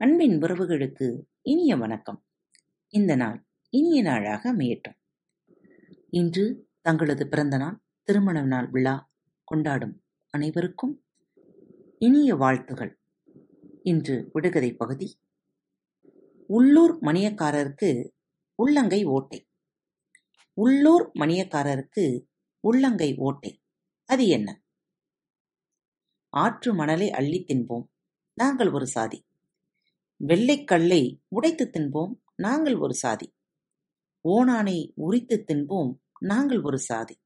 அன்பின் உறவுகளுக்கு இனிய வணக்கம். இந்த நாள் இனிய நாளாக அமையட்டும். இன்று தங்களது பிறந்த நாள் திருமண நாள் விழா கொண்டாடும் அனைவருக்கும் இனிய வாழ்த்துகள். இன்று விடுகதை பகுதி உள்ளூர் மணியக்காரருக்கு உள்ளங்கை ஓட்டை. உள்ளூர் மணியக்காரருக்கு உள்ளங்கை ஓட்டை அது என்ன? ஆற்று மணலை அள்ளித் தின்போம் நாங்கள் ஒரு சாதி. வெள்ளைக் கல்லை உடைத்துத் தின்போம் நாங்கள் ஒரு சாதி. ஓணானை உரித்துத் தின்போம் நாங்கள் ஒரு சாதி.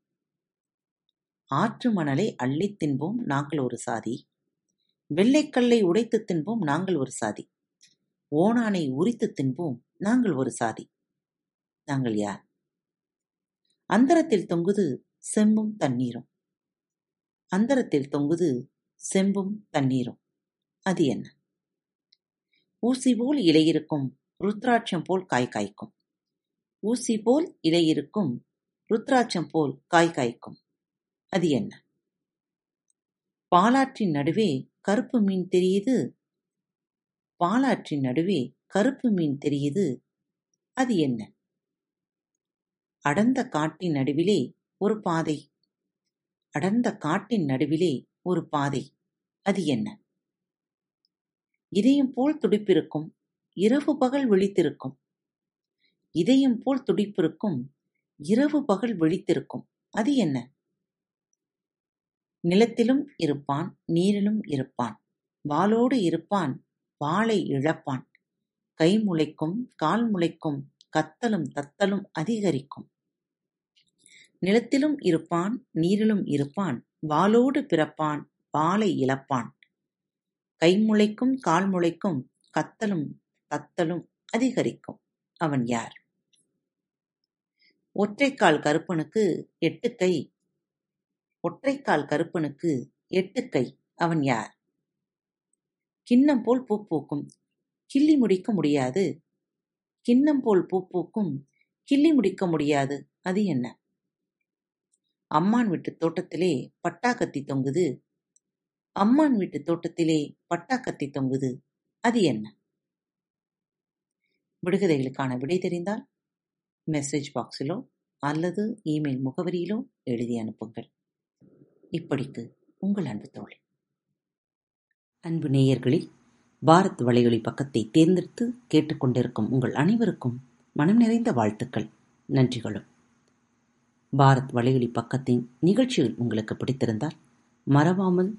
ஆற்று மணலை அள்ளித் தின்போம் நாங்கள் ஒரு சாதி. வெள்ளைக் கல்லை உடைத்துத் தின்போம் நாங்கள் ஒரு சாதி. ஓணானை உரித்துத் தின்போம் நாங்கள் ஒரு சாதி. நாங்கள் யார்? அந்தரத்தில் தொங்குது செம்பும் தண்ணீரும். அந்தரத்தில் தொங்குது செம்பும் தண்ணீரும். அது என்ன? ஊசி போல் இலையிருக்கும் ருத்ராட்சம் போல் காய் காய்க்கும். ஊசி போல் இலையிருக்கும் ருத்ராட்சம் போல் காய் காய்க்கும். அது என்ன? பாலாற்றின் நடுவே கருப்பு மீன் தெரியுது. பாலாற்றின் நடுவே கருப்பு மீன் தெரியுது. அது என்ன? அடர்ந்த காட்டின் நடுவிலே ஒரு பாதை. அடர்ந்த காட்டின் நடுவிலே ஒரு பாதை. அது என்ன? இதயம் போல் துடிப்பிருக்கும். இரவு பகல் விழித்திருக்கும். இதயம் போல் துடிப்பிருக்கும். இரவு பகல் விழித்திருக்கும். அது என்ன? நிலத்திலும் இருப்பான் நீரிலும் இருப்பான். வாளோடு இருப்பான் வாளை இழப்பான். கை முளைக்கும் கால் முளைக்கும் கத்தலும் தத்தலும் அதிகரிக்கும். நிலத்திலும் இருப்பான் நீரிலும் இருப்பான். வாளோடு பிறப்பான் வாளை இழப்பான். கை முளைக்கும் கால் முளைக்கும் கத்தலும் தத்தலும் அதிகரிக்கும். அவன் யார்? ஒற்றைக்கால் கருப்பனுக்கு எட்டு கை. ஒற்றைக்கால் கருப்பனுக்கு எட்டு கை. அவன் யார்? கிண்ணம் போல் பூ பூக்கும். கிள்ளி முடிக்க முடியாது. கிண்ணம் போல் பூ பூக்கும். கிள்ளி முடிக்க முடியாது. அது என்ன? அம்மான் வீட்டு தோட்டத்திலே பட்டாக்கத்தி தொங்குது. அம்மான் வீட்டு தோட்டத்திலே பட்டாக்கத்தை தொங்குது அது என்ன? விடுகதைகளுக்கான விடை தெரிந்தால் மெசேஜ் பாக்ஸிலோ அல்லது இமெயில் முகவரியிலோ எழுதி அனுப்புங்கள். இப்படிக்கு உங்கள் அன்பு தோழி. அன்பு நேயர்களில் பாரத் வலையொலி பக்கத்தை தேர்ந்தெடுத்து கேட்டுக்கொண்டிருக்கும் உங்கள் அனைவருக்கும் மனம் நிறைந்த வாழ்த்துக்கள். நன்றிகளும். பாரத் வலையொலி பக்கத்தின் நிகழ்ச்சிகள் உங்களுக்கு பிடித்திருந்தால் மறவாமல்